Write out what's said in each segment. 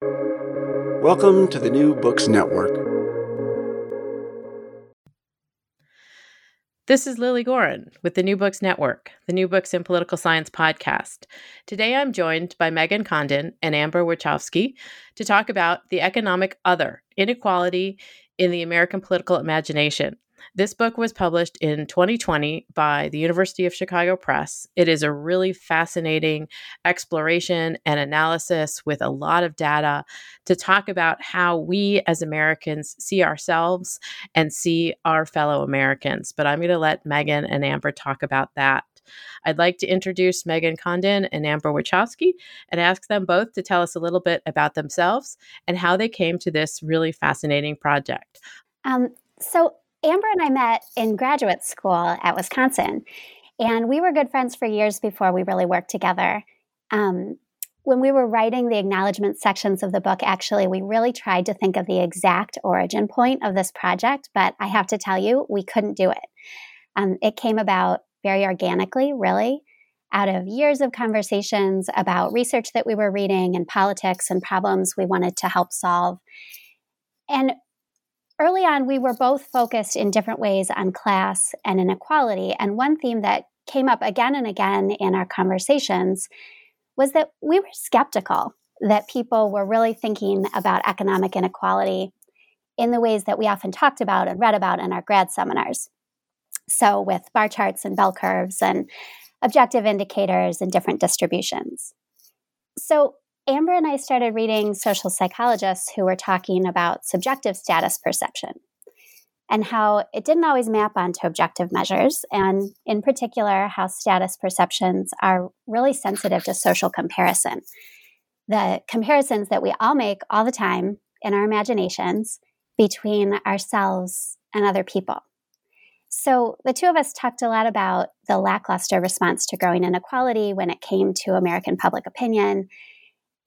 Welcome to the New Books Network. This is Lilly Goren with the New Books Network, the New Books in Political Science podcast. Today I'm joined by Meghan Condon and Amber Wichowsky to talk about the economic other, inequality in the American political imagination. This book was published in 2020 by the University of Chicago Press. It is a really fascinating exploration and analysis with a lot of data to talk about how we as Americans see ourselves and see our fellow Americans. But I'm going to let Meghan and Amber talk about that. I'd like to introduce Meghan Condon and Amber Wichowsky and ask them both to tell us a little bit about themselves and how they came to this really fascinating project. Um, so, Amber and I met in graduate school at Wisconsin, and we were good friends for years before we really worked together. Um, when we were writing the acknowledgement sections of the book, actually, we really tried to think of the exact origin point of this project, but I have to tell you, we couldn't do it. Um, it came about very organically, really, out of years of conversations about research that we were reading and politics and problems we wanted to help solve. And early on, we were both focused in different ways on class and inequality. And one theme that came up again and again in our conversations was that we were skeptical that people were really thinking about economic inequality in the ways that we often talked about and read about in our grad seminars. So, with bar charts and bell curves and objective indicators and different distributions. So, Amber and I started reading social psychologists who were talking about subjective status perception and how it didn't always map onto objective measures, and in particular, how status perceptions are really sensitive to social comparison. The comparisons that we all make all the time in our imaginations between ourselves and other people. So, the two of us talked a lot about the lackluster response to growing inequality when it came to American public opinion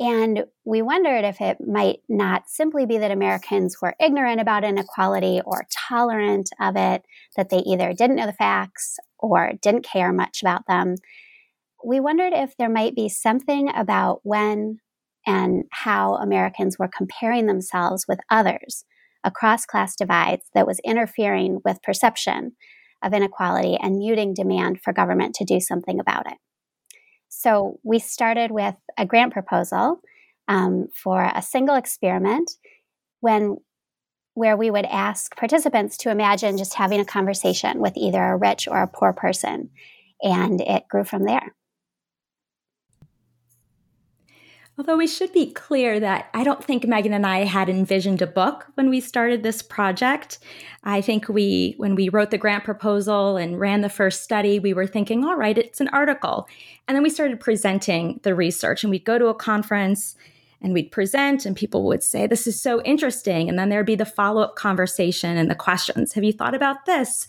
and we wondered if it might not simply be that Americans were ignorant about inequality or tolerant of it, that they either didn't know the facts or didn't care much about them. We wondered if there might be something about when and how Americans were comparing themselves with others across class divides that was interfering with perception of inequality and muting demand for government to do something about it. So we started with a grant proposal um, for a single experiment when where we would ask participants to imagine just having a conversation with either a rich or a poor person. And it grew from there. Although we should be clear that I don't think Meghan and I had envisioned a book when we started this project. I think we, when we wrote the grant proposal and ran the first study, we were thinking, all right, it's an article. And then we started presenting the research, and we'd go to a conference and we'd present, and people would say, This is so interesting. And then there'd be the follow up conversation and the questions Have you thought about this?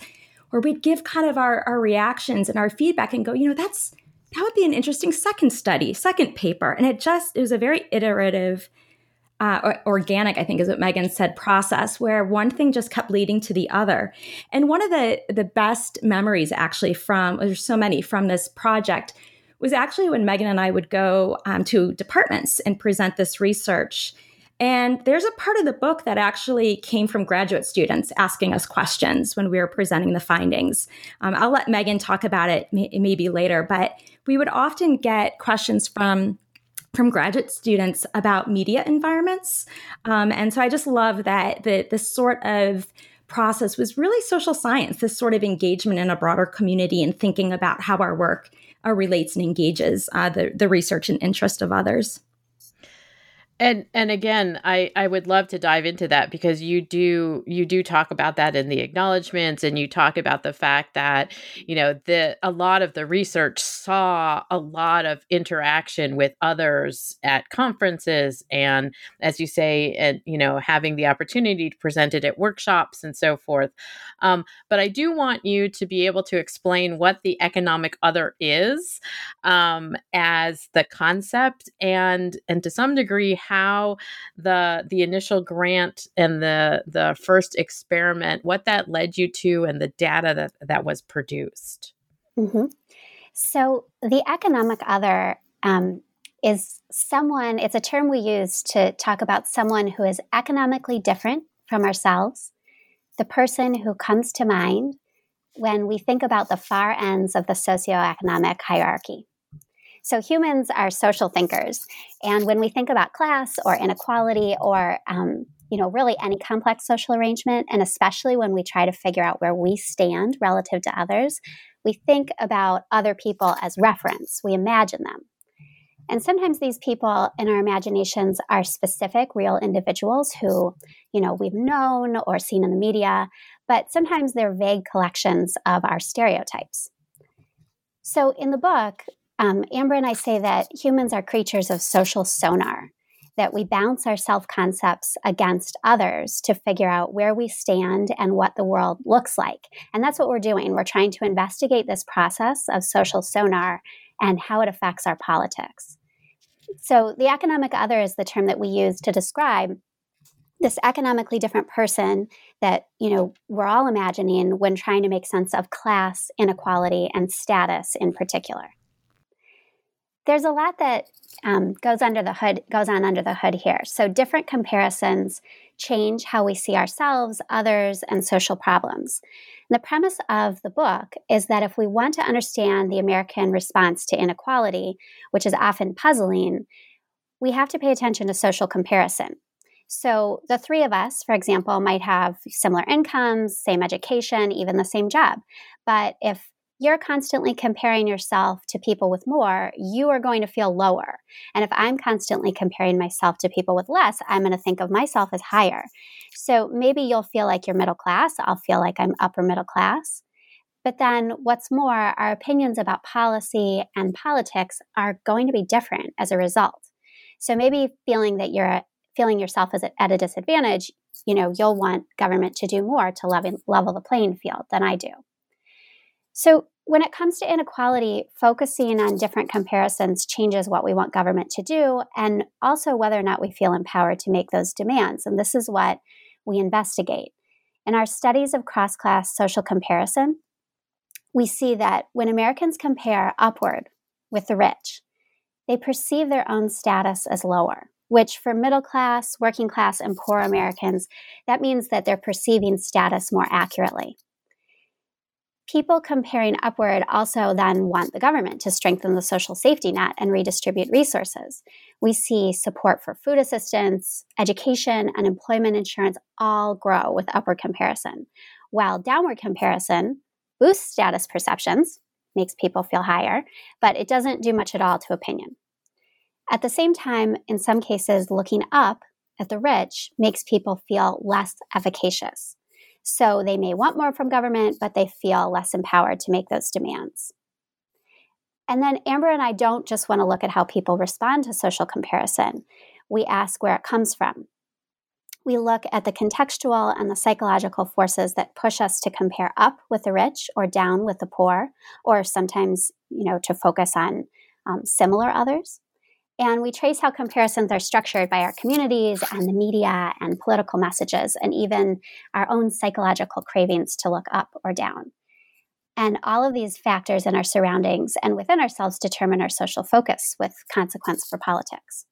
Or we'd give kind of our, our reactions and our feedback and go, You know, that's that would be an interesting second study, second paper. And it just, it was a very iterative, uh, or organic, I think is what Meghan said, process where one thing just kept leading to the other. And one of the, the best memories actually from, there's so many from this project, was actually when Meghan and I would go um, to departments and present this research. And there's a part of the book that actually came from graduate students asking us questions when we were presenting the findings. Um, I'll let Meghan talk about it may- maybe later, but we would often get questions from from graduate students about media environments. Um, and so I just love that the, this sort of process was really social science, this sort of engagement in a broader community and thinking about how our work uh, relates and engages uh, the, the research and interest of others. And and again i i would love to dive into that because you do you do talk about that in the acknowledgments and you talk about the fact that you know the a lot of the research saw a lot of interaction with others at conferences and as you say and you know having the opportunity to present it at workshops and so forth. Um, but i do want you to be able to explain what the economic other is um, as the concept and and to some degree how the the initial grant and the the first experiment what that led you to and the data that that was produced mm-hmm. so the economic other um, is someone it's a term we use to talk about someone who is economically different from ourselves the person who comes to mind when we think about the far ends of the socioeconomic hierarchy so humans are social thinkers, and when we think about class or inequality or um, you know really any complex social arrangement, and especially when we try to figure out where we stand relative to others, we think about other people as reference. We imagine them. And sometimes these people in our imaginations are specific, real individuals who, you know, we've known or seen in the media, but sometimes they're vague collections of our stereotypes. So in the book, um, Amber and I say that humans are creatures of social sonar, that we bounce our self concepts against others to figure out where we stand and what the world looks like. And that's what we're doing. We're trying to investigate this process of social sonar and how it affects our politics. So, the economic other is the term that we use to describe this economically different person that you know we're all imagining when trying to make sense of class inequality and status in particular there's a lot that um, goes under the hood goes on under the hood here. So different comparisons change how we see ourselves others and social problems. And the premise of the book is that if we want to understand the american response to inequality which is often puzzling we have to pay attention to social comparison. So the three of us for example might have similar incomes same education even the same job. But if you're constantly comparing yourself to people with more, you are going to feel lower. And if I'm constantly comparing myself to people with less, I'm going to think of myself as higher. So maybe you'll feel like you're middle class. I'll feel like I'm upper middle class. But then what's more, our opinions about policy and politics are going to be different as a result. So maybe feeling that you're feeling yourself as at a disadvantage, you know, you'll want government to do more to level, level the playing field than I do. So when it comes to inequality, focusing on different comparisons changes what we want government to do and also whether or not we feel empowered to make those demands. And this is what we investigate. In our studies of cross class social comparison, we see that when Americans compare upward with the rich, they perceive their own status as lower, which for middle class, working class, and poor Americans, that means that they're perceiving status more accurately people comparing upward also then want the government to strengthen the social safety net and redistribute resources. We see support for food assistance, education, and employment insurance all grow with upward comparison, while downward comparison boosts status perceptions, makes people feel higher, but it doesn't do much at all to opinion. At the same time, in some cases, looking up at the rich makes people feel less efficacious. So they may want more from government, but they feel less empowered to make those demands. And then Amber and I don't just want to look at how people respond to social comparison. We ask where it comes from. We look at the contextual and the psychological forces that push us to compare up with the rich or down with the poor, or sometimes, you know, to focus on um, similar others. And we trace how comparisons are structured by our communities and the media and political messages, and even our own psychological cravings to look up or down. And all of these factors in our surroundings and within ourselves determine our social focus with consequence for politics.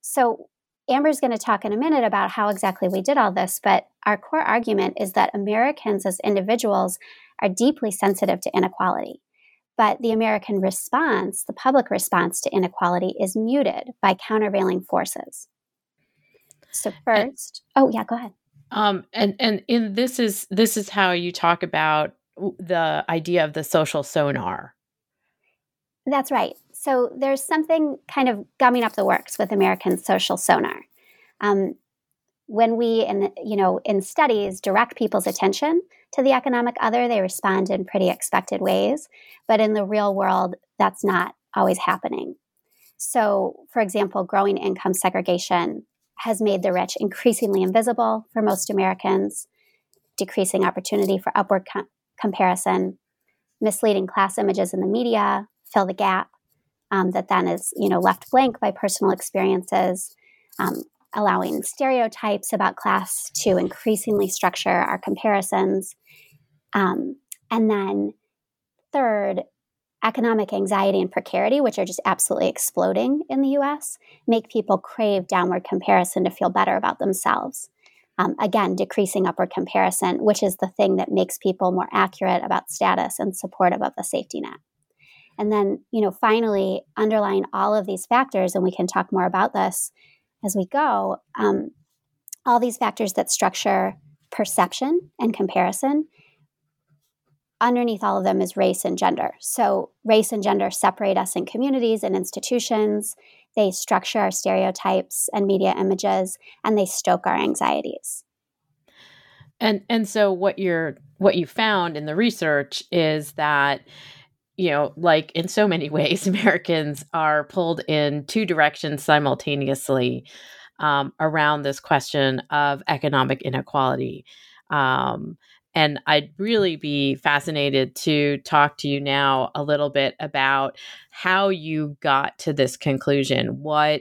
So, Amber's going to talk in a minute about how exactly we did all this, but our core argument is that Americans as individuals are deeply sensitive to inequality. But the American response, the public response to inequality, is muted by countervailing forces. So first, and, oh yeah, go ahead. Um, and and in this is this is how you talk about the idea of the social sonar. That's right. So there's something kind of gumming up the works with American social sonar. Um, when we, in you know, in studies, direct people's attention to the economic other, they respond in pretty expected ways. But in the real world, that's not always happening. So, for example, growing income segregation has made the rich increasingly invisible for most Americans, decreasing opportunity for upward co- comparison, misleading class images in the media fill the gap um, that then is you know left blank by personal experiences, um, allowing stereotypes about class to increasingly structure our comparisons, um, and then third, economic anxiety and precarity, which are just absolutely exploding in the US, make people crave downward comparison to feel better about themselves. Um, again, decreasing upward comparison, which is the thing that makes people more accurate about status and supportive of the safety net. And then, you know, finally, underlying all of these factors, and we can talk more about this as we go, um, all these factors that structure perception and comparison underneath all of them is race and gender. So, race and gender separate us in communities and institutions. They structure our stereotypes and media images, and they stoke our anxieties. And and so what you're what you found in the research is that you know, like in so many ways, Americans are pulled in two directions simultaneously um, around this question of economic inequality. Um, and I'd really be fascinated to talk to you now a little bit about how you got to this conclusion. What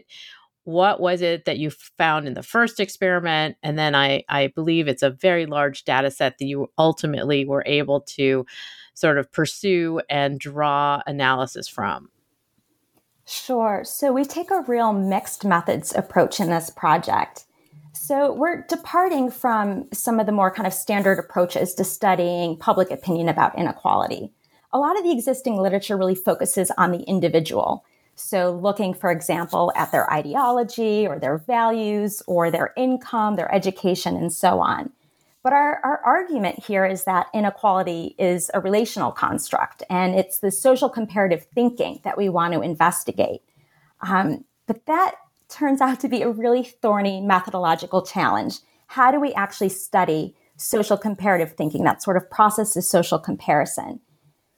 what was it that you found in the first experiment and then i i believe it's a very large data set that you ultimately were able to sort of pursue and draw analysis from sure so we take a real mixed methods approach in this project so we're departing from some of the more kind of standard approaches to studying public opinion about inequality. A lot of the existing literature really focuses on the individual. So looking, for example, at their ideology or their values or their income, their education, and so on. But our, our argument here is that inequality is a relational construct and it's the social comparative thinking that we want to investigate. Um, but that turns out to be a really thorny methodological challenge. How do we actually study social comparative thinking, that sort of process of social comparison?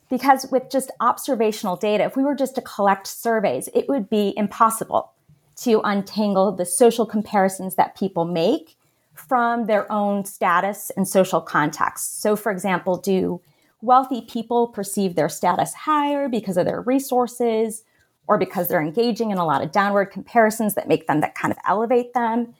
Because with just observational data, if we were just to collect surveys, it would be impossible to untangle the social comparisons that people make from their own status and social context. So, for example, do wealthy people perceive their status higher because of their resources or because they're engaging in a lot of downward comparisons that make them that kind of elevate them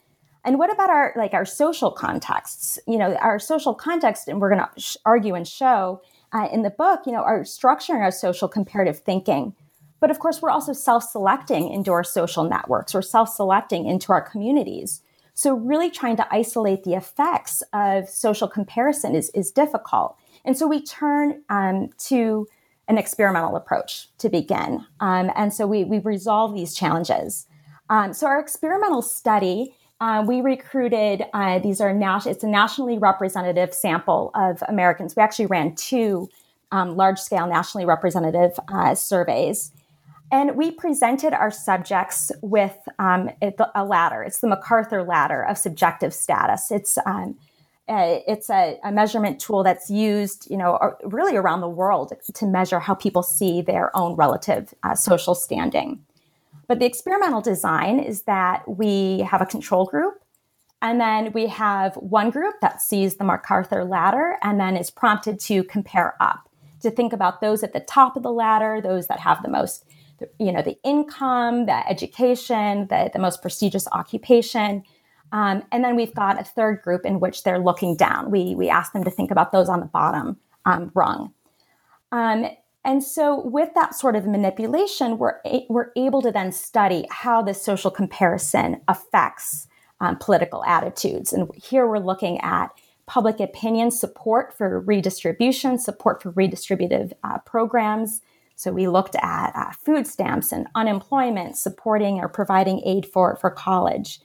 and what about our like our social contexts you know our social context and we're going to sh- argue and show uh, in the book you know are structuring our social comparative thinking but of course we're also self-selecting into our social networks we're self-selecting into our communities so really trying to isolate the effects of social comparison is, is difficult and so we turn um, to an experimental approach to begin. Um, and so we, we resolve these challenges. Um, so our experimental study, uh, we recruited, uh, these are now, it's a nationally representative sample of Americans. We actually ran two um, large scale nationally representative uh, surveys. And we presented our subjects with um, a ladder. It's the MacArthur ladder of subjective status. It's um, uh, it's a, a, measurement tool that's used, you know, really around the world to measure how people see their own relative uh, social standing. But the experimental design is that we have a control group, and then we have one group that sees the MacArthur ladder and then is prompted to compare up, to think about those at the top of the ladder, those that have the most, you know, the income, the education, the, the most prestigious occupation um, and then we've got a third group in which they're looking down. We, we ask them to think about those on the bottom um, rung. Um, and so, with that sort of manipulation, we're, a- we're able to then study how this social comparison affects um, political attitudes. And here we're looking at public opinion support for redistribution, support for redistributive uh, programs. So we looked at uh, food stamps and unemployment, supporting or providing aid for, for college.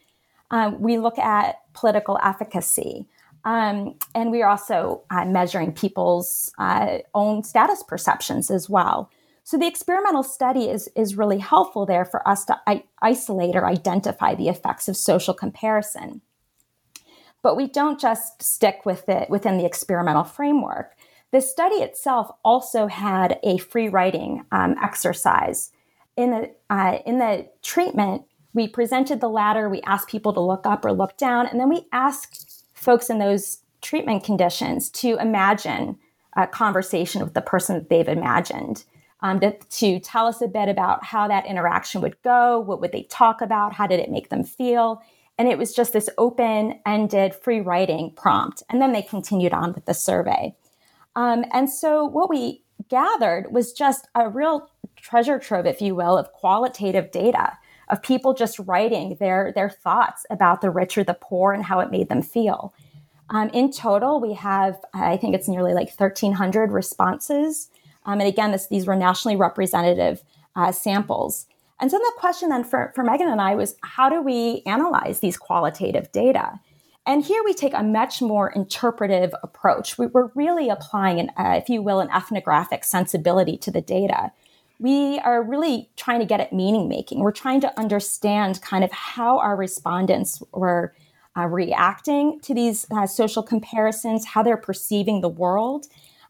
Um, we look at political efficacy. Um, and we are also uh, measuring people's uh, own status perceptions as well. So the experimental study is, is really helpful there for us to I- isolate or identify the effects of social comparison. But we don't just stick with it within the experimental framework. The study itself also had a free writing um, exercise. In the, uh, in the treatment, we presented the ladder, we asked people to look up or look down, and then we asked folks in those treatment conditions to imagine a conversation with the person that they've imagined. Um, to, to, tell us a bit about how that interaction would go, what would they talk about, how did it make them feel. And it was just this open ended free writing prompt. And then they continued on with the survey. Um, and so what we gathered was just a real treasure trove, if you will, of qualitative data of people just writing their, their thoughts about the rich or the poor and how it made them feel. Um, in total, we have, I think it's nearly like 1,300 responses. Um, and again, this, these were nationally representative uh, samples. And so the question then for, for Meghan and I was how do we analyze these qualitative data? And here we take a much more interpretive approach. We, are really applying, an, uh, if you will, an ethnographic sensibility to the data. We are really trying to get at meaning making. We're trying to understand kind of how our respondents were uh, reacting to these uh, social comparisons, how they're perceiving the world.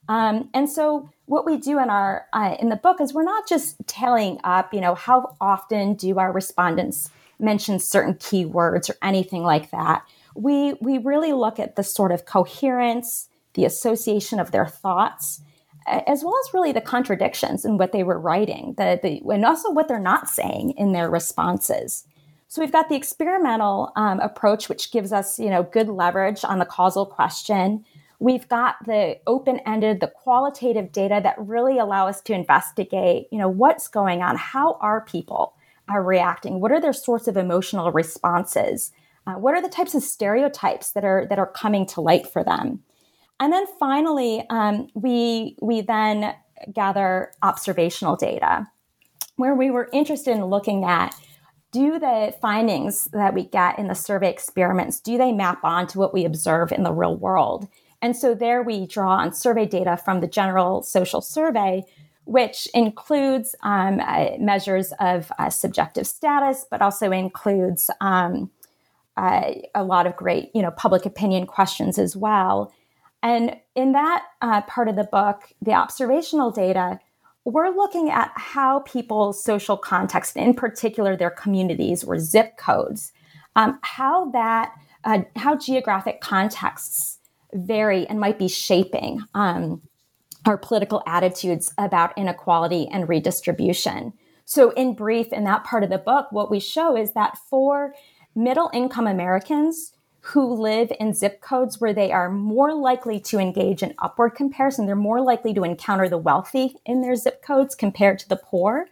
Um, and so what we do in our uh, in the book is we're not just telling up, you know, how often do our respondents mention certain keywords or anything like that. We we really look at the sort of coherence, the association of their thoughts, as well as really the contradictions in what they were writing, the, the and also what they're not saying in their responses. So we've got the experimental um, approach, which gives us, you know, good leverage on the causal question. We've got the open-ended, the qualitative data that really allow us to investigate, you know, what's going on. How are people are uh, reacting? What are their sorts of emotional responses? Uh, what are the types of stereotypes that are that are coming to light for them? And then finally, um, we we then gather observational data, where we were interested in looking at do the findings that we get in the survey experiments do they map onto what we observe in the real world and so there we draw on survey data from the General Social Survey, which includes um, uh, measures of uh, subjective status, but also includes um, uh, a lot of great, you know, public opinion questions as well. And in that uh, part of the book, the observational data, we're looking at how people's social context, in particular their communities or zip codes, um, how that, uh, how geographic contexts vary and might be shaping um, our political attitudes about inequality and redistribution. So, in brief, in that part of the book, what we show is that for middle income Americans who live in zip codes where they are more likely to engage in upward comparison, they're more likely to encounter the wealthy in their zip codes compared to the poor.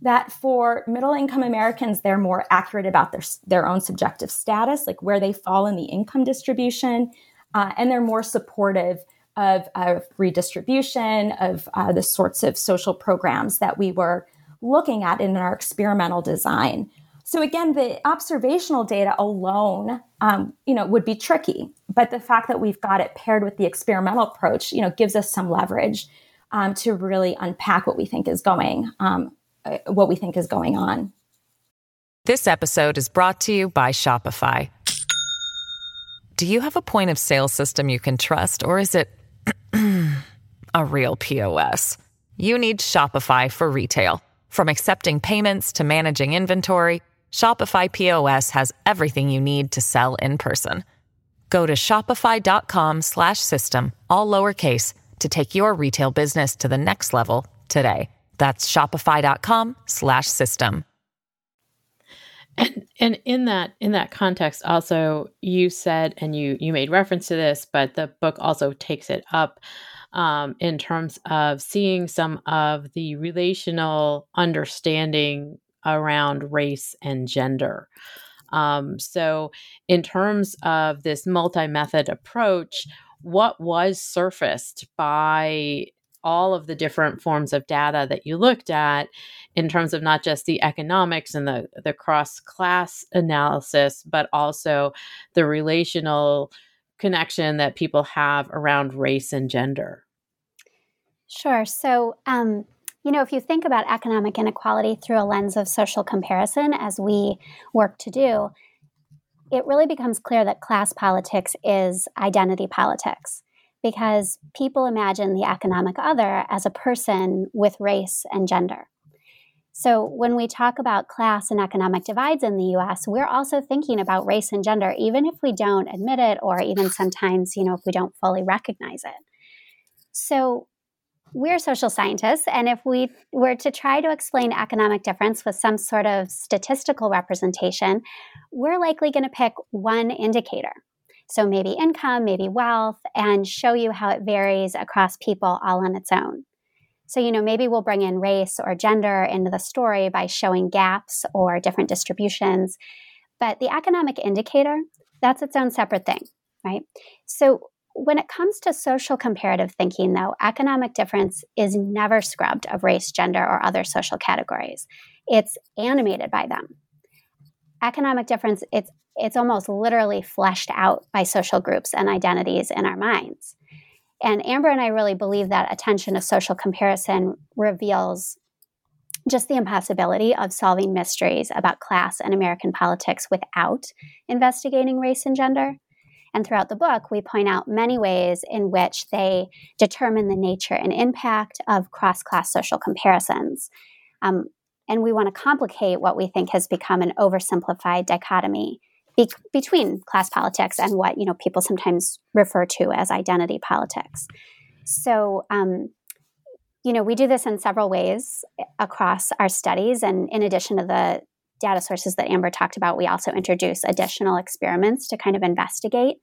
That for middle income Americans, they're more accurate about their, their own subjective status, like where they fall in the income distribution uh, and they're more supportive of, of redistribution, of uh, the sorts of social programs that we were looking at in our experimental design. So again, the observational data alone, um, you know, would be tricky. But the fact that we've got it paired with the experimental approach, you know, gives us some leverage um, to really unpack what we think is going, um, uh, what we think is going on. This episode is brought to you by Shopify. Do you have a point of sale system you can trust, or is it a real POS? You need Shopify for retail. From accepting payments to managing inventory, Shopify POS has everything you need to sell in person. Go to shopify.com/system all lowercase to take your retail business to the next level today. That's shopify.com/system. And and in that in that context also you said and you you made reference to this, but the book also takes it up um, in terms of seeing some of the relational understanding around race and gender. Um, so, in terms of this multi method approach, what was surfaced by all of the different forms of data that you looked at in terms of not just the economics and the, the cross class analysis, but also the relational connection that people have around race and gender? Sure. So, um, you know, if you think about economic inequality through a lens of social comparison, as we work to do, it really becomes clear that class politics is identity politics because people imagine the economic other as a person with race and gender. So, when we talk about class and economic divides in the US, we're also thinking about race and gender, even if we don't admit it, or even sometimes, you know, if we don't fully recognize it. So, we're social scientists, and if we were to try to explain economic difference with some sort of statistical representation, we're likely going to pick one indicator. So maybe income, maybe wealth, and show you how it varies across people all on its own. So, you know, maybe we'll bring in race or gender into the story by showing gaps or different distributions. But the economic indicator, that's its own separate thing, right? So, when it comes to social comparative thinking, though, economic difference is never scrubbed of race, gender, or other social categories. It's animated by them. Economic difference, it's it's almost literally fleshed out by social groups and identities in our minds. And Amber and I really believe that attention to social comparison reveals just the impossibility of solving mysteries about class and American politics without investigating race and gender. And throughout the book, we point out many ways in which they determine the nature and impact of cross class social comparisons. Um, and we want to complicate what we think has become an oversimplified dichotomy be- between class politics and what you know people sometimes refer to as identity politics. So, um, you know, we do this in several ways across our studies, and in addition to the data sources that Amber talked about, we also introduce additional experiments to kind of investigate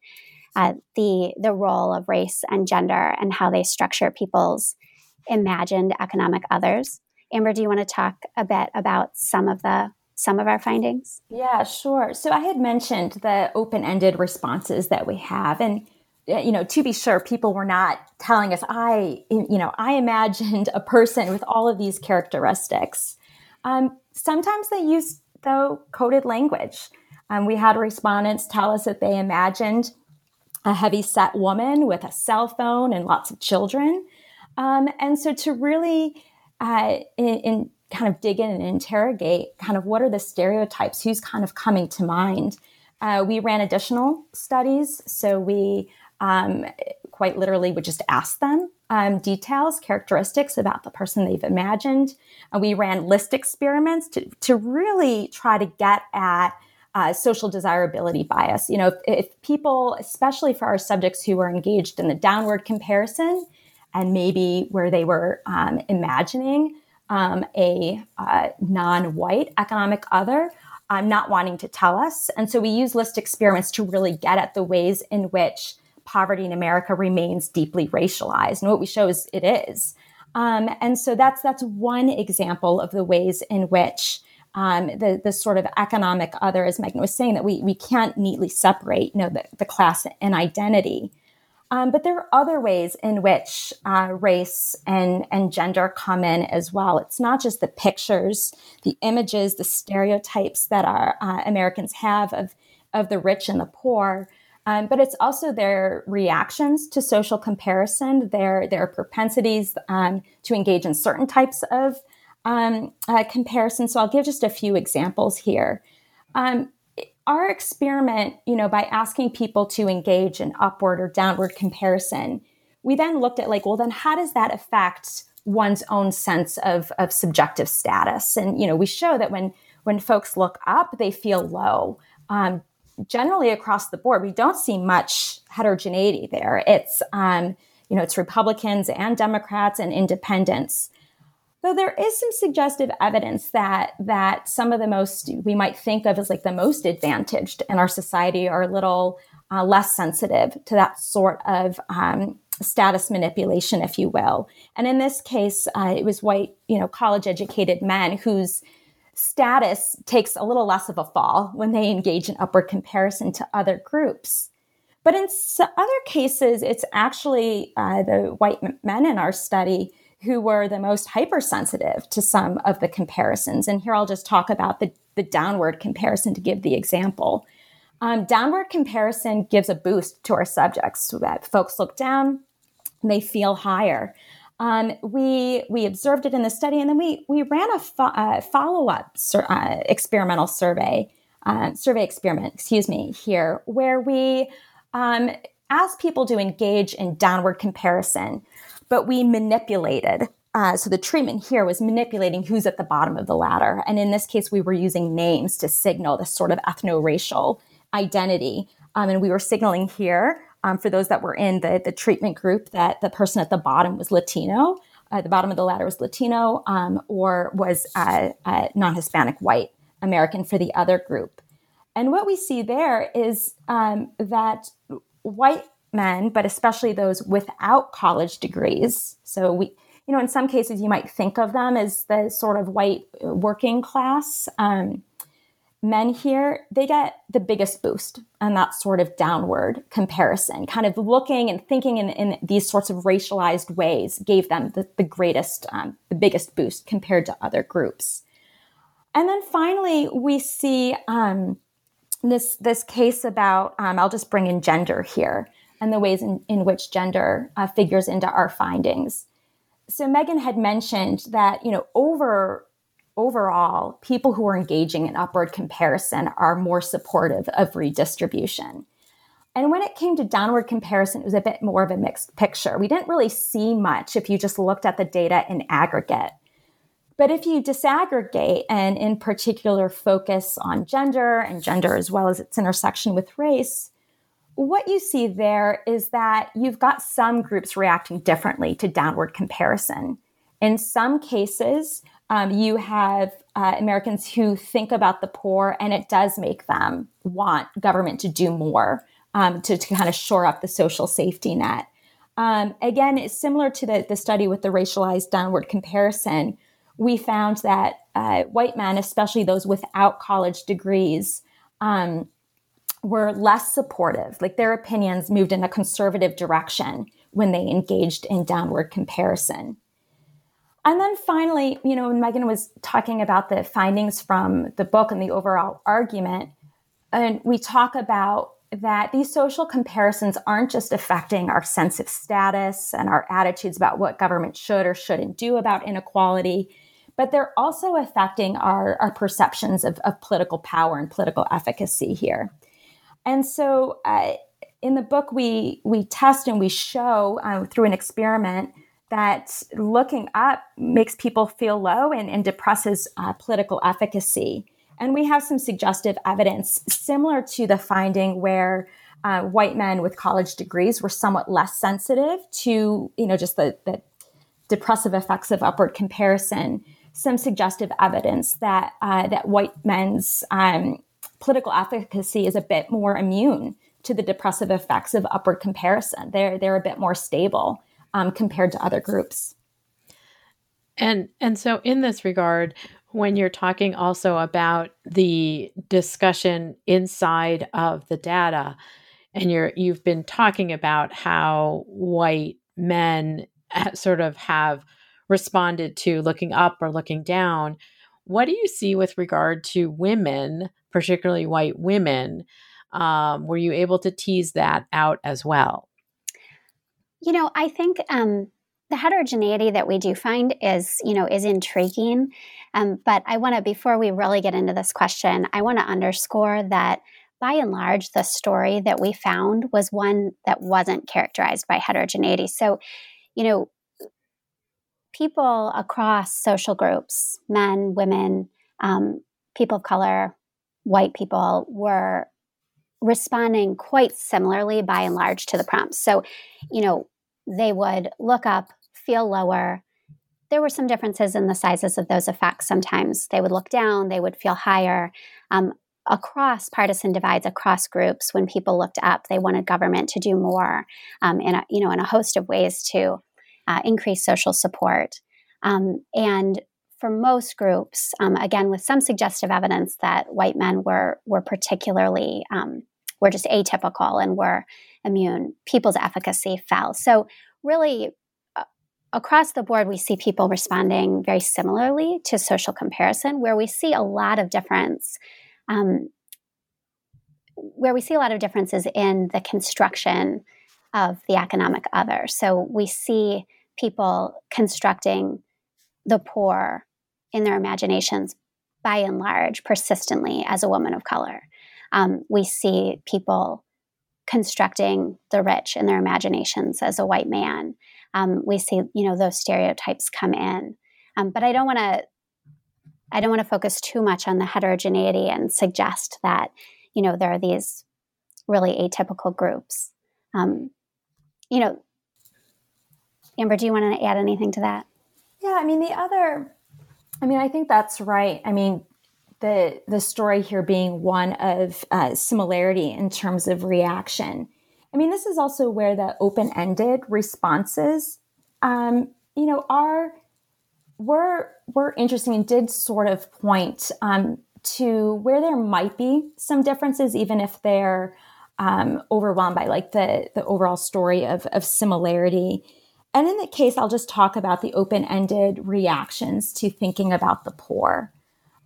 uh, the the role of race and gender and how they structure people's imagined economic others. Amber, do you want to talk a bit about some of the some of our findings? Yeah, sure. So I had mentioned the open-ended responses that we have and you know, to be sure, people were not telling us, I, you know, I imagined a person with all of these characteristics. Um, sometimes they use, though, coded language. Um, we had respondents tell us that they imagined a heavy set woman with a cell phone and lots of children. Um, and so to really uh, in, in kind of dig in and interrogate kind of what are the stereotypes, who's kind of coming to mind. Uh, we ran additional studies. So we um, quite literally would just ask them um, details, characteristics about the person they've imagined. Uh, we ran list experiments to, to really try to get at uh, social desirability bias. You know, if, if, people, especially for our subjects who were engaged in the downward comparison and maybe where they were um, imagining um, a uh, non white economic other um, not wanting to tell us. And so we use list experiments to really get at the ways in which poverty in America remains deeply racialized. And what we show is it is. Um, and so that's that's one example of the ways in which um, the the sort of economic other, as Meghan was saying, that we we can't neatly separate, you know, the, the class and identity. Um, but there are other ways in which uh, race and, and gender come in as well. It's not just the pictures, the images, the stereotypes that our uh, Americans have of, of the rich and the poor, um, but it's also their reactions to social comparison, their, their propensities um, to engage in certain types of um, uh, comparison. So I'll give just a few examples here. Um, our experiment, you know, by asking people to engage in upward or downward comparison, we then looked at like, well, then how does that affect one's own sense of, of subjective status? And, you know, we show that when when folks look up, they feel low. Um, generally across the board, we don't see much heterogeneity there. It's, um, you know, it's Republicans and Democrats and independents. Though there is some suggestive evidence that that some of the most we might think of as like the most advantaged in our society are a little uh, less sensitive to that sort of um, status manipulation, if you will. And in this case, uh, it was white, you know, college educated men whose status takes a little less of a fall when they engage in upward comparison to other groups. But in other cases, it's actually uh, the white men in our study who were the most hypersensitive to some of the comparisons. And here I'll just talk about the, the downward comparison to give the example. Um, downward comparison gives a boost to our subjects so that folks look down, they feel higher. Um, we we observed it in the study, and then we we ran a fo- uh, follow up sur- uh, experimental survey uh, survey experiment, excuse me, here where we um, asked people to engage in downward comparison, but we manipulated. Uh, so the treatment here was manipulating who's at the bottom of the ladder, and in this case, we were using names to signal this sort of ethno-racial identity, um, and we were signaling here um, for those that were in the, the treatment group that the person at the bottom was Latino, uh, the bottom of the ladder was Latino, um, or was uh, uh, non Hispanic white American for the other group. And what we see there is um, that white men, but especially those without college degrees, so we, you know, in some cases you might think of them as the sort of white working class. Um, men here, they get the biggest boost and that sort of downward comparison, kind of looking and thinking in, in these sorts of racialized ways gave them the, the greatest, um, the biggest boost compared to other groups. And then finally, we see um, this, this case about, um, I'll just bring in gender here and the ways in, in which gender uh, figures into our findings. So Meghan had mentioned that, you know, over overall, people who are engaging in upward comparison are more supportive of redistribution. And when it came to downward comparison, it was a bit more of a mixed picture. We didn't really see much if you just looked at the data in aggregate. But if you disaggregate and, in particular, focus on gender and gender as well as its intersection with race, what you see there is that you've got some groups reacting differently to downward comparison. In some cases, um, you have uh, Americans who think about the poor, and it does make them want government to do more um, to, to kind of shore up the social safety net. Um, again, it's similar to the, the study with the racialized downward comparison. We found that uh, white men, especially those without college degrees, um, were less supportive. Like their opinions moved in a conservative direction when they engaged in downward comparison. And then finally, you know, when Meghan was talking about the findings from the book and the overall argument, and we talk about that these social comparisons aren't just affecting our sense of status and our attitudes about what government should or shouldn't do about inequality, but they're also affecting our, our perceptions of, of political power and political efficacy here. And so uh, in the book, we, we test and we show uh, through an experiment that looking up makes people feel low and, and depresses uh, political efficacy. And we have some suggestive evidence similar to the finding where uh, white men with college degrees were somewhat less sensitive to, you know, just the, the depressive effects of upward comparison. Some suggestive evidence that uh, that white men's um, political efficacy is a bit more immune to the depressive effects of upward comparison. They're they're a bit more stable um, compared to other groups. And and so in this regard, when you're talking also about the discussion inside of the data, and you're you've been talking about how white men sort of have responded to looking up or looking down. What do you see with regard to women, particularly white women? Um, were you able to tease that out as well? You know, I think um, the heterogeneity that we do find is, you know, is intriguing. Um, but I want to, before we really get into this question, I want to underscore that by and large, the story that we found was one that wasn't characterized by heterogeneity. So, you know, people across social groups, men, women, um, people of color, white people, were responding quite similarly by and large to the prompts. So, you know, they would look up, feel lower. There were some differences in the sizes of those effects. Sometimes they would look down, they would feel higher. Um, across partisan divides, across groups, when people looked up, they wanted government to do more um, in a, you know in a host of ways to uh, increase social support. Um, and for most groups, um, again, with some suggestive evidence that white men were were particularly um, were just atypical and we're immune, people's efficacy fell. So, really, uh, across the board, we see people responding very similarly to social comparison, where we see a lot of difference. Um, where we see a lot of differences in the construction of the economic other. So we see people constructing the poor in their imaginations by and large persistently as a woman of color. Um, we see people constructing the rich in their imaginations as a white man. Um, we see, you know, those stereotypes come in. Um, but I don't want to, I don't want to focus too much on the heterogeneity and suggest that, you know, there are these really atypical groups. Um, you know, Amber, do you want to add anything to that? Yeah, I mean, the other, I mean, I think that's right. I mean, the the story here being one of uh, similarity in terms of reaction. I mean, this is also where the open ended responses, um, you know, are were were interesting and did sort of point um, to where there might be some differences, even if they're um, overwhelmed by like the the overall story of of similarity. And in that case, I'll just talk about the open ended reactions to thinking about the poor.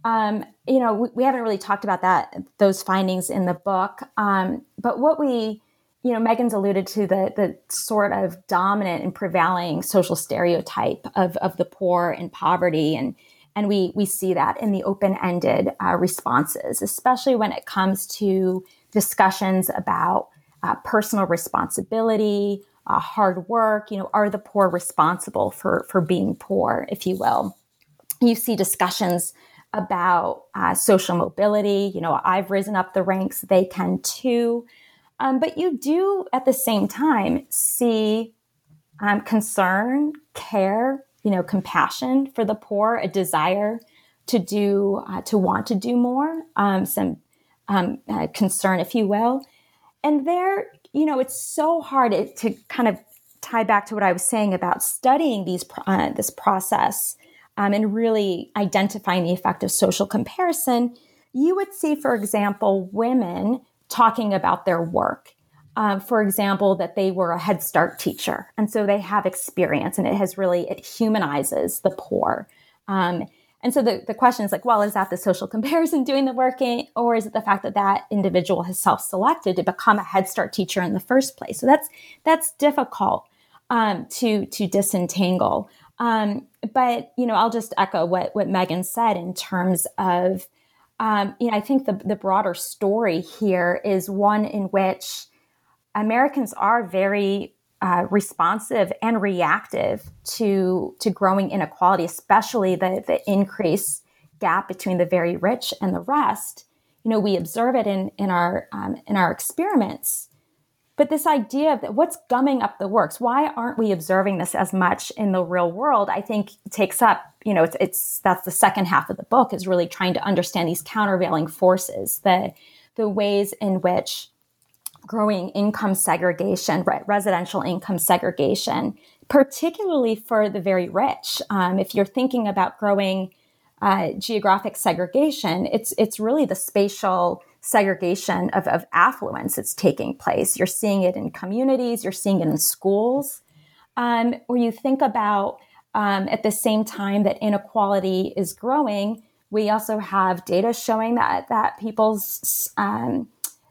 Um, you know, we, we, haven't really talked about that those findings in the book, um, but what we, you know, Meghan's alluded to the the sort of dominant and prevailing social stereotype of of the poor and poverty, and and we we see that in the open ended uh, responses, especially when it comes to discussions about uh, personal responsibility, uh, hard work. You know, are the poor responsible for for being poor, if you will? You see discussions about uh, social mobility. You know, I've risen up the ranks, they can too. Um, but you do at the same time see um, concern, care, you know, compassion for the poor, a desire to do, uh, to want to do more, um, some um, uh, concern, if you will. And there, you know, it's so hard to kind of tie back to what I was saying about studying these uh, this process um, and really identifying the effect of social comparison, you would see, for example, women talking about their work. Um, for example, that they were a Head Start teacher, and so they have experience, and it has really it humanizes the poor. Um, and so the, the question is like, well, is that the social comparison doing the working, or is it the fact that that individual has self-selected to become a Head Start teacher in the first place? So that's that's difficult um, to to disentangle. Um, but you know, I'll just echo what what Meghan said in terms of, um, you know, I think the the broader story here is one in which Americans are very uh, responsive and reactive to to growing inequality, especially the the increase gap between the very rich and the rest. You know, we observe it in in our um, in our experiments but this idea of that what's gumming up the works, why aren't we observing this as much in the real world? I think takes up, you know, it's, it's that's the second half of the book is really trying to understand these countervailing forces, the the ways in which growing income segregation, right, residential income segregation, particularly for the very rich. Um, if you're thinking about growing uh, geographic segregation, it's it's really the spatial segregation of, of affluence that's taking place. You're seeing it in communities, you're seeing it in schools, um, where you think about um, at the same time that inequality is growing, we also have data showing that that people's um,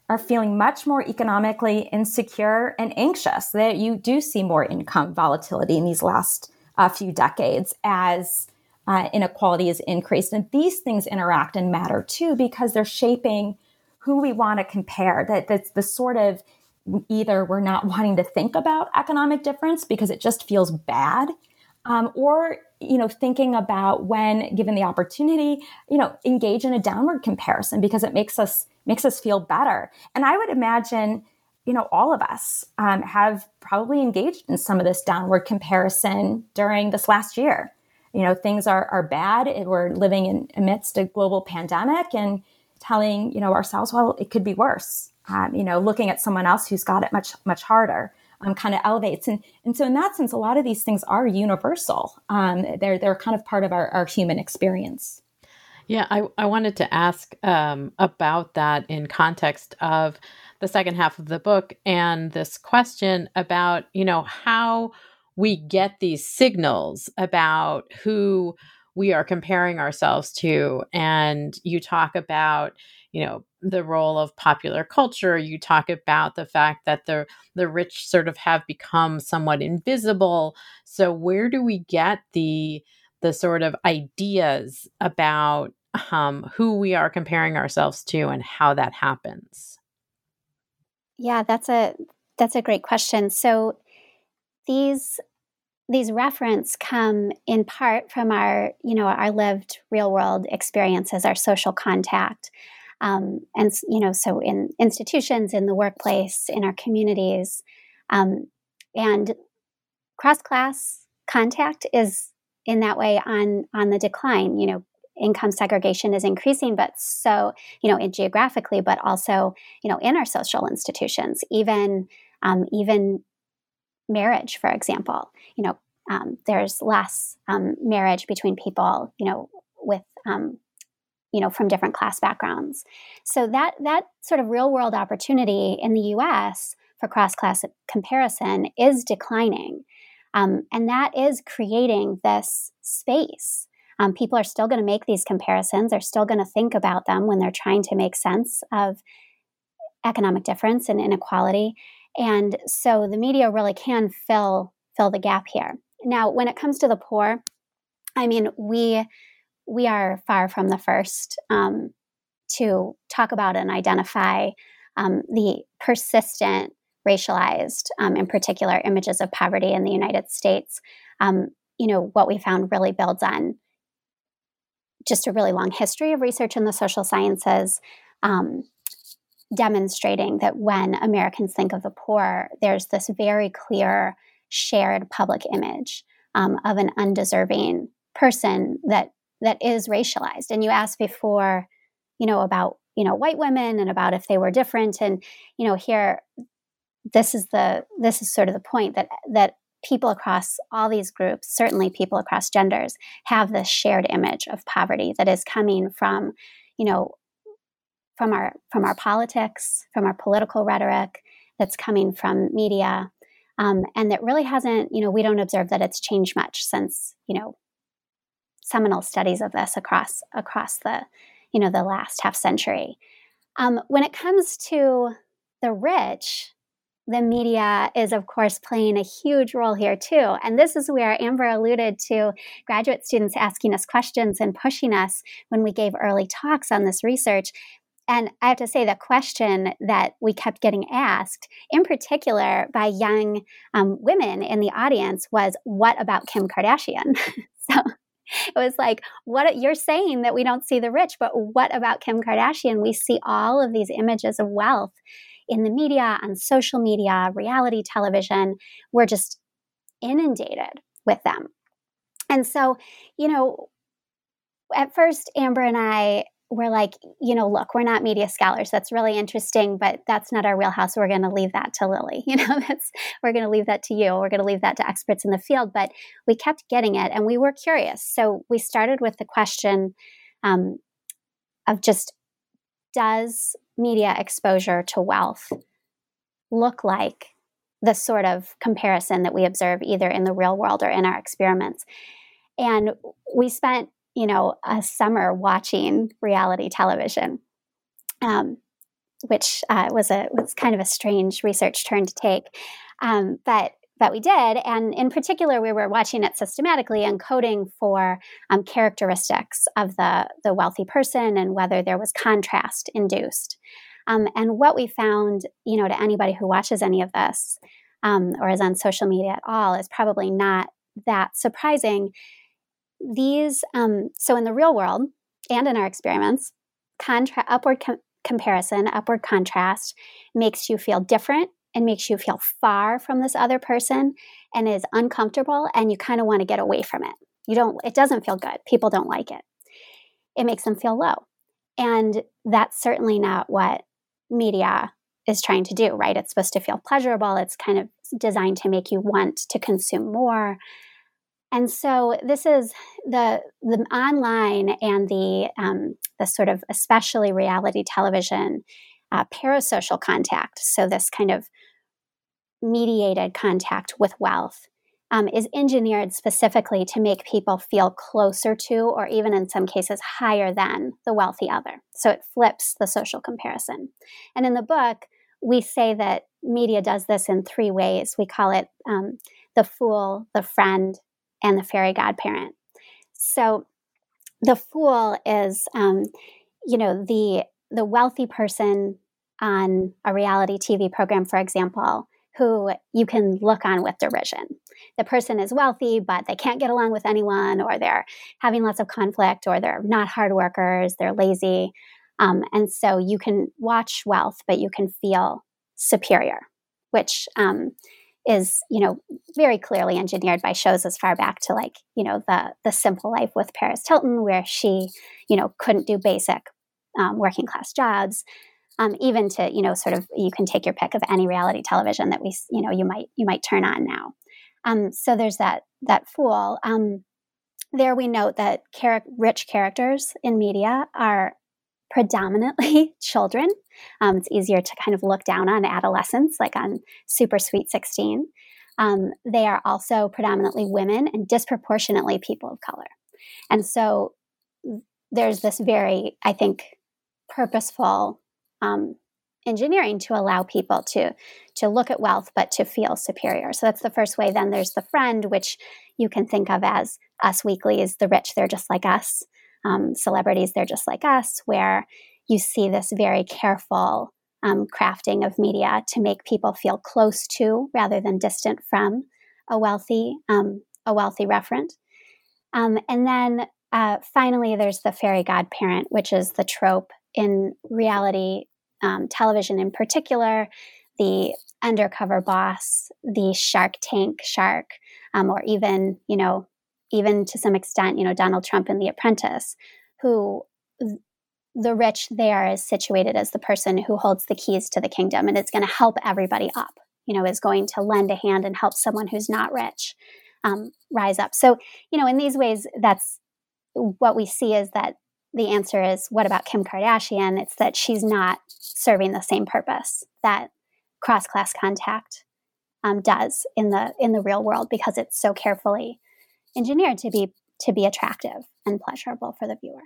are feeling much more economically insecure and anxious. That you do see more income volatility in these last uh, few decades as uh, inequality is increased, and these things interact and matter too because they're shaping who we want to compare. That that's the sort of either we're not wanting to think about economic difference because it just feels bad, um, or you know thinking about when given the opportunity, you know engage in a downward comparison because it makes us makes us feel better. And I would imagine you know all of us um, have probably engaged in some of this downward comparison during this last year you know things are, are bad we're living in amidst a global pandemic and telling you know ourselves well it could be worse. Um, you know looking at someone else who's got it much much harder um, kind of elevates. And and so in that sense a lot of these things are universal. Um, they're they're kind of part of our, our human experience. Yeah i, I wanted to ask um, about that in context of the second half of the book and this question about you know how we get these signals about who we are comparing ourselves to and you talk about you know the role of popular culture. You talk about the fact that the the rich sort of have become somewhat invisible. So where do we get the the sort of ideas about um, who we are comparing ourselves to and how that happens? Yeah, that's a that's a great question. So these these reference come in part from our you know our lived real world experiences our social contact um, and you know so in institutions in the workplace in our communities um, and cross class contact is in that way on on the decline. You know income segregation is increasing but so you know in geographically but also you know in our social institutions even um, even marriage, for example. You know, um, there's less um, marriage between people, you know, with um, you know from different class backgrounds. So that that sort of real world opportunity in the U.S. for cross class comparison is declining, um, and that is creating this space. Um, people are still going to make these comparisons. They're still going to think about them when they're trying to make sense of economic difference and inequality. And so the media really can fill fill the gap here. Now, when it comes to the poor, I mean, we we are far from the first um, to talk about and identify um, the persistent racialized, um, in particular, images of poverty in the United States. Um, you know, what we found really builds on just a really long history of research in the social sciences, um, demonstrating that when Americans think of the poor, there's this very clear shared public image um, of an undeserving person that that is racialized. And you asked before, you know, about you know white women and about if they were different. And you know, here, this is the this is sort of the point that that people across all these groups, certainly people across genders, have this shared image of poverty that is coming from, you know, from our from our politics, from our political rhetoric, that's coming from media, um, and that really hasn't. You know, we don't observe that it's changed much since you know seminal studies of this across across the you know the last half century. Um, when it comes to the rich, the media is, of course, playing a huge role here too. And this is where Amber alluded to graduate students asking us questions and pushing us when we gave early talks on this research. And I have to say, the question that we kept getting asked, in particular by young um, women in the audience, was, What about Kim Kardashian? so it was like, What you're saying that we don't see the rich, but what about Kim Kardashian? We see all of these images of wealth in the media, on social media, reality television. We're just inundated with them. And so, you know, at first, Amber and I we're like, you know, look, we're not media scholars. That's really interesting, but that's not our wheelhouse. We're going to leave that to Lilly. You know, that's we're going to leave that to you. We're going to leave that to experts in the field. But we kept getting it, and we were curious. So we started with the question um, of just does media exposure to wealth look like the sort of comparison that we observe either in the real world or in our experiments? And we spent you know, a summer watching reality television, um, which uh, was a was kind of a strange research turn to take, um, but but we did, and in particular, we were watching it systematically and coding for um, characteristics of the the wealthy person and whether there was contrast induced. Um, and what we found, you know, to anybody who watches any of this um, or is on social media at all, is probably not that surprising these, um, so in the real world and in our experiments, contra- upward com- comparison, upward contrast makes you feel different and makes you feel far from this other person and is uncomfortable and you kind of want to get away from it. You don't, it doesn't feel good. People don't like it. It makes them feel low. And that's certainly not what media is trying to do, right? It's supposed to feel pleasurable. It's kind of designed to make you want to consume more. And so this is the the online and the um, the sort of especially reality television uh, parasocial contact. So this kind of mediated contact with wealth um, is engineered specifically to make people feel closer to, or even in some cases higher than, the wealthy other. So it flips the social comparison. And in the book, we say that media does this in three ways. We call it um, the fool, the friend, and the fairy godparent. So the fool is, um, you know, the the wealthy person on a reality TV program, for example, who you can look on with derision. The person is wealthy, but they can't get along with anyone, or they're having lots of conflict, or they're not hard workers, they're lazy. Um, and so you can watch wealth, but you can feel superior, which um, is, you know, very clearly engineered by shows as far back to like, you know, the the Simple Life with Paris Hilton, where she, you know, couldn't do basic um, working class jobs. Um, even to you know sort of you can take your pick of any reality television that we you know you might you might turn on now. Um, so there's that that fool. Um, there we note that char- rich characters in media are predominantly children um, it's easier to kind of look down on adolescents like on super sweet 16 um, they are also predominantly women and disproportionately people of color. And so there's this very i think purposeful um, engineering to allow people to to look at wealth but to feel superior. So that's the first way. Then there's the friend which you can think of as us weeklies the rich they're just like us. Um, celebrities they're just like us where you see this very careful um, crafting of media to make people feel close to rather than distant from a wealthy um, a wealthy referent. Um, and then uh, finally there's the fairy godparent which is the trope in reality um, television in particular, the undercover boss, the Shark Tank shark, um, or even, you know, even to some extent, you know, Donald Trump in The Apprentice, who the rich they are there is situated as the person who holds the keys to the kingdom and it's going to help everybody up, you know, is going to lend a hand and help someone who's not rich um, rise up. So, you know, in these ways, that's what we see is that the answer is what about Kim Kardashian? It's that she's not serving the same purpose that cross class contact um, does in the in the real world because it's so carefully engineered to be to be attractive and pleasurable for the viewer.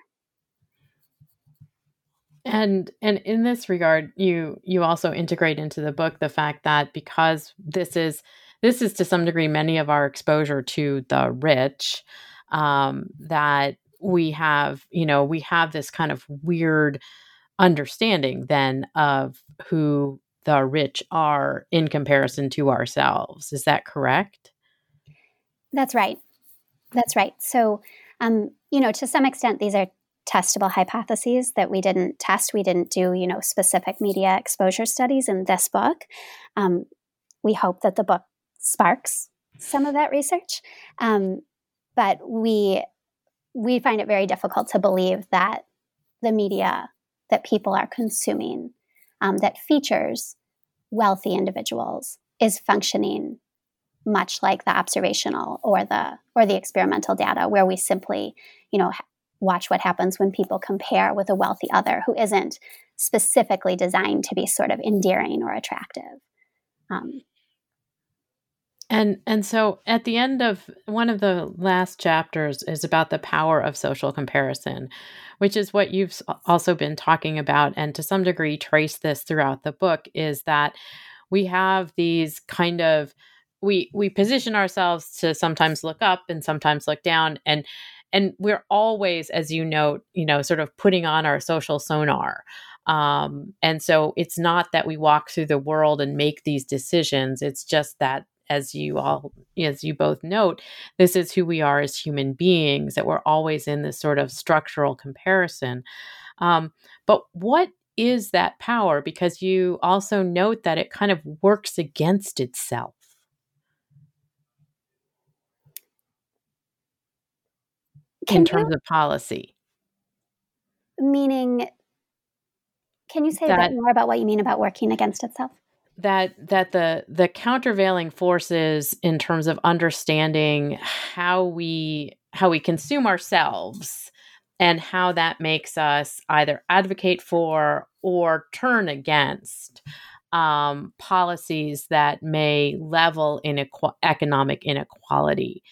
And and in this regard, you you also integrate into the book the fact that because this is this is to some degree many of our exposure to the rich, um, that we have, you know, we have this kind of weird understanding then of who the rich are in comparison to ourselves. Is that correct? That's right. That's right. So, um, you know, to some extent, these are testable hypotheses that we didn't test. We didn't do, you know, specific media exposure studies in this book. Um, we hope that the book sparks some of that research. Um, but we we find it very difficult to believe that the media that people are consuming um, that features wealthy individuals is functioning much like the observational or the or the experimental data where we simply you know watch what happens when people compare with a wealthy other who isn't specifically designed to be sort of endearing or attractive. Um, and and so at the end of one of the last chapters is about the power of social comparison, which is what you've also been talking about and to some degree trace this throughout the book is that we have these kind of we we position ourselves to sometimes look up and sometimes look down and and we're always as you note you know sort of putting on our social sonar. Um, and so it's not that we walk through the world and make these decisions. It's just that as you all as you both note this is who we are as human beings that we're always in this sort of structural comparison. Um, but what is that power? Because you also note that it kind of works against itself Can in terms you, of policy. Meaning can you say that, a bit more about what you mean about working against itself? That that the the countervailing forces in terms of understanding how we how we consume ourselves and how that makes us either advocate for or turn against um, policies that may level inequ- economic inequality,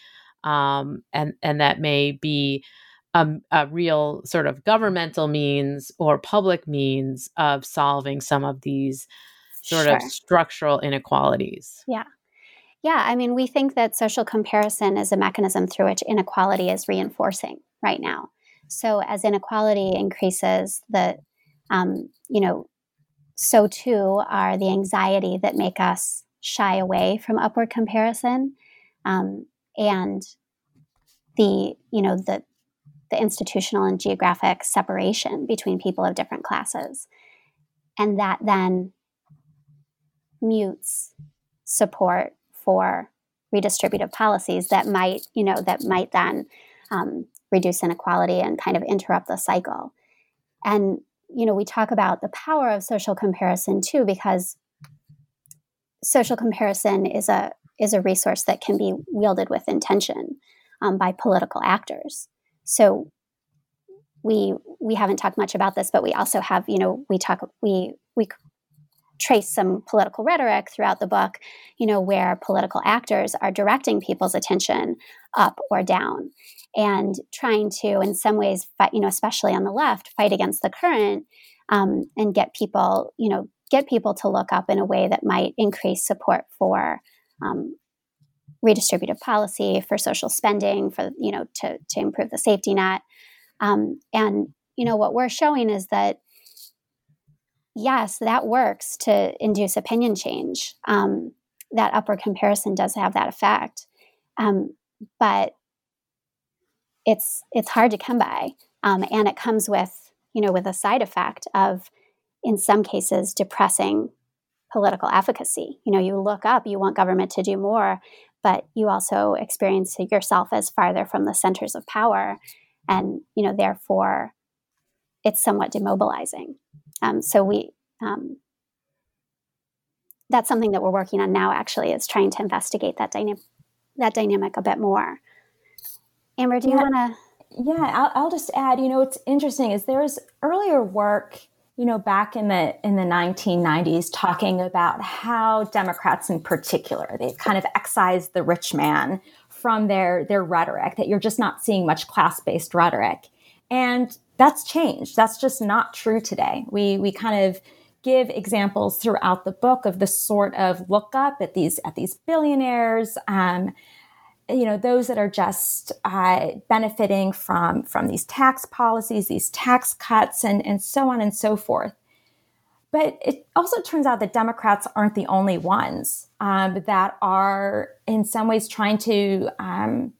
um, and and that may be a, a, real sort of governmental means or public means of solving some of these sort sure. of structural inequalities. Yeah. Yeah, I mean, we think that social comparison is a mechanism through which inequality is reinforcing right now. So, as inequality increases, the um, you know, so too are the anxiety that make us shy away from upward comparison, um, and the you know the the institutional and geographic separation between people of different classes, and that then mutes support for redistributive policies that might, you know, that might then um, reduce inequality and kind of interrupt the cycle. And you know, we talk about the power of social comparison too, because social comparison is a is a resource that can be wielded with intention um, by political actors. So we we haven't talked much about this, but we also have, you know, we talk we we trace some political rhetoric throughout the book, you know, where political actors are directing people's attention up or down and trying to, in some ways, fight, you know, especially on the left, fight against the current um, and get people, you know, get people to look up in a way that might increase support for um, redistributive policy, for social spending, for you know, to to improve the safety net. Um, and you know, what we're showing is that yes, that works to induce opinion change. Um, that upward comparison does have that effect, um, but it's it's hard to come by, um, and it comes with you know with a side effect of, in some cases, depressing political efficacy. You know, you look up, you want government to do more, but you also experience yourself as farther from the centers of power, and you know, therefore, it's somewhat demobilizing. Um, so we um, that's something that we're working on now. Actually, is trying to investigate that dynamic that dynamic a bit more. Amber, do you want to? Yeah, I'll, I'll just add. You know, what's interesting is there's earlier work you know back in the in the 1990s talking about how democrats in particular they've kind of excised the rich man from their their rhetoric that you're just not seeing much class-based rhetoric. And that's changed. That's just not true today. We we kind of give examples throughout the book of the sort of look up at these at these billionaires um, you know those that are just uh, benefiting from from these tax policies these tax cuts and and so on and so forth but it also turns out that democrats aren't the only ones um, that are in some ways trying to um,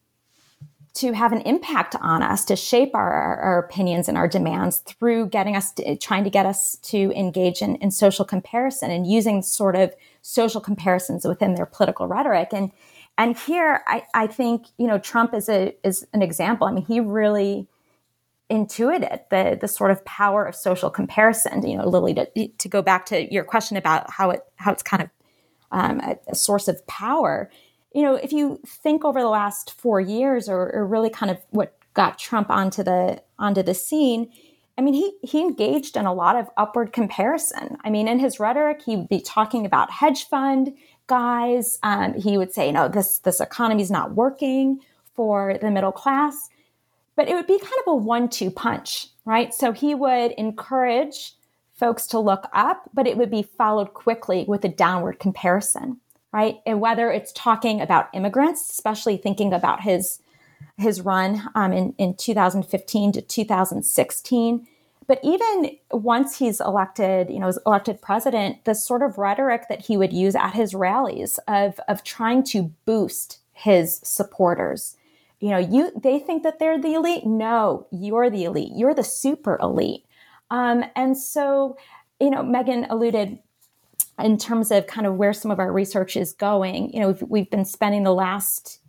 to have an impact on us, to shape our, our opinions and our demands through getting us, to, trying to get us to engage in, in social comparison and using sort of social comparisons within their political rhetoric. And and here, I, I think you know Trump is a is an example. I mean, he really intuited the the sort of power of social comparison. You know, Lilly, to, to go back to your question about how it how it's kind of um, a, a source of power you know, if you think over the last four years, or, or really kind of what got Trump onto the onto the scene, I mean, he he engaged in a lot of upward comparison. I mean, in his rhetoric, he'd be talking about hedge fund guys. Um, he would say, "No, this this economy is not working for the middle class." But it would be kind of a one-two punch, right? So he would encourage folks to look up, but it would be followed quickly with a downward comparison right? And whether it's talking about immigrants, especially thinking about his his run um, in, in 2015 to 2016. But even once he's elected, you know, elected president, the sort of rhetoric that he would use at his rallies of, of trying to boost his supporters. You know, you they think that they're the elite. No, you're the elite. You're the super elite. Um, and so, you know, Meghan alluded in terms of kind of where some of our research is going, you know, we've, we've been spending the last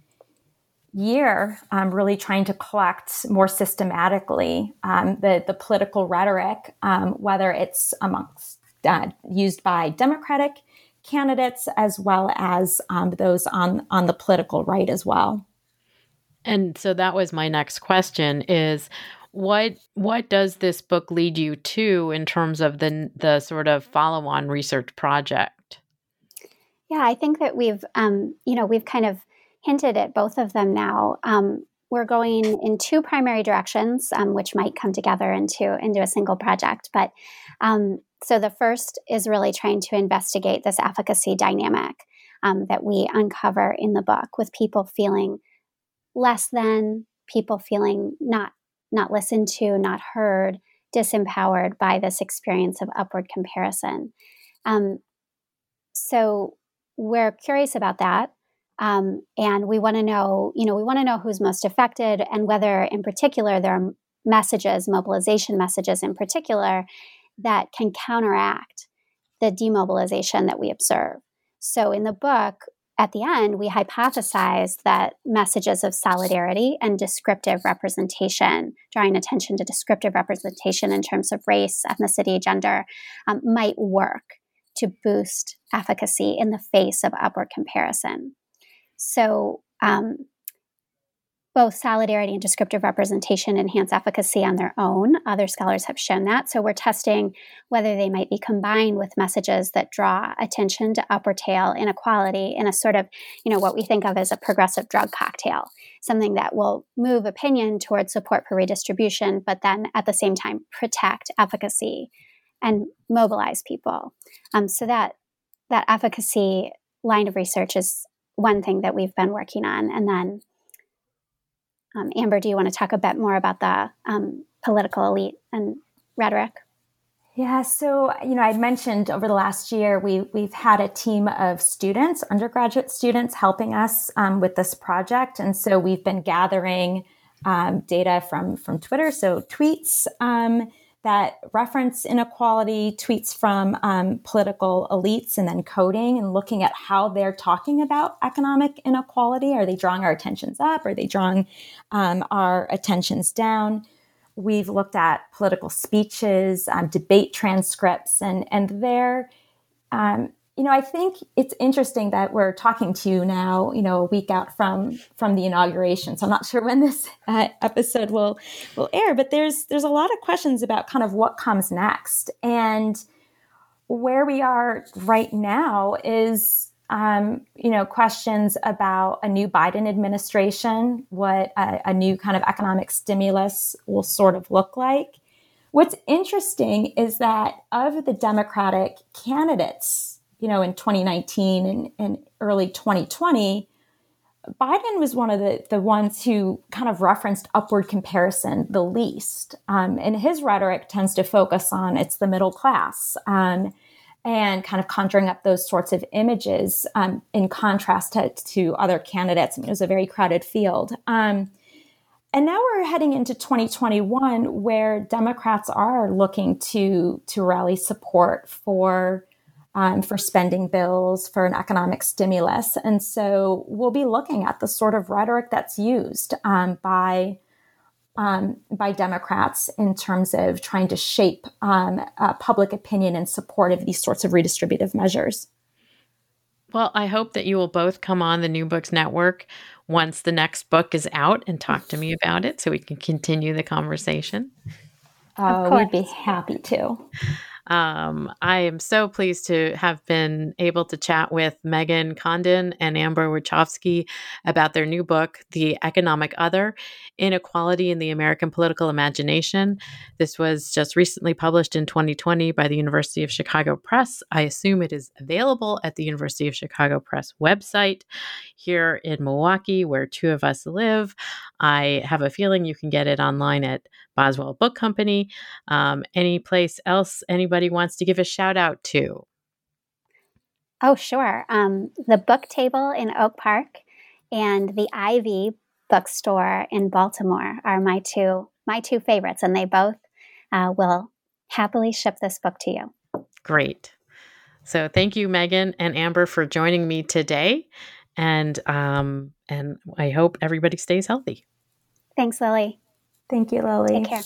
year um, really trying to collect more systematically um, the, the political rhetoric, um, whether it's amongst uh, used by Democratic candidates as well as um, those on on the political right as well. And so that was my next question: is what what does this book lead you to in terms of the the sort of follow-on research project? Yeah, I think that we've um, you know we've kind of hinted at both of them now. Um, we're going in two primary directions, um, which might come together into into a single project. But um, so the first is really trying to investigate this efficacy dynamic um, that we uncover in the book, with people feeling less than, people feeling not not listened to, not heard, disempowered by this experience of upward comparison. Um, so we're curious about that. Um, and we want to know, you know, we want to know who's most affected and whether, in particular, there are messages, mobilization messages in particular, that can counteract the demobilization that we observe. So in the book, at the end, we hypothesize that messages of solidarity and descriptive representation, drawing attention to descriptive representation in terms of race, ethnicity, gender, um, might work to boost efficacy in the face of upward comparison. So, um, both solidarity and descriptive representation enhance efficacy on their own. Other scholars have shown that. So we're testing whether they might be combined with messages that draw attention to upper tail inequality in a sort of, you know, what we think of as a progressive drug cocktail, something that will move opinion towards support for redistribution, but then at the same time protect efficacy and mobilize people. Um, so that that efficacy line of research is one thing that we've been working on, and then um, Amber, do you want to talk a bit more about the um, political elite and rhetoric? Yeah, so you know, I mentioned over the last year we we've had a team of students, undergraduate students, helping us um, with this project, and so we've been gathering um, data from from Twitter, so tweets um, that reference inequality, tweets from um, political elites, and then coding and looking at how they're talking about economic inequality. Are they drawing our attentions up? Are they drawing um, our attentions down? We've looked at political speeches, um, debate transcripts, and and there um, you know, I think it's interesting that we're talking to you now, you know, a week out from from the inauguration. So I'm not sure when this uh, episode will will air, but there's there's a lot of questions about kind of what comes next, and where we are right now is, um, you know, questions about a new Biden administration, what a, a new kind of economic stimulus will sort of look like. What's interesting is that of the Democratic candidates you know, in 2019 and, and early 2020, Biden was one of the, the ones who kind of referenced upward comparison the least. Um, and his rhetoric tends to focus on it's the middle class um, and kind of conjuring up those sorts of images um, in contrast to, to, other candidates. I mean, it was a very crowded field. Um, and now we're heading into 2021 where Democrats are looking to, to rally support for um, for spending bills, for an economic stimulus. And so we'll be looking at the sort of rhetoric that's used um, by um, by Democrats in terms of trying to shape um, uh, public opinion in support of these sorts of redistributive measures. Well, I hope that you will both come on the New Books Network once the next book is out and talk to me about it so we can continue the conversation. Oh, we'd be happy to. Um, I am so pleased to have been able to chat with Meghan Condon and Amber Wichowsky about their new book, The Economic Other Inequality in the American Political Imagination. This was just recently published in 2020 by the University of Chicago Press. I assume it is available at the University of Chicago Press website here in Milwaukee, where two of us live. I have a feeling you can get it online at Boswell Book Company. Um, any place else anybody wants to give a shout out to? Oh, sure. Um, the Book Table in Oak Park and the Ivy Bookstore in Baltimore are my two my two favorites, and they both uh, will happily ship this book to you. Great. So thank you, Meghan and Amber, for joining me today, and um, and I hope everybody stays healthy. Thanks, Lilly. Thank you, Lilly. Take care.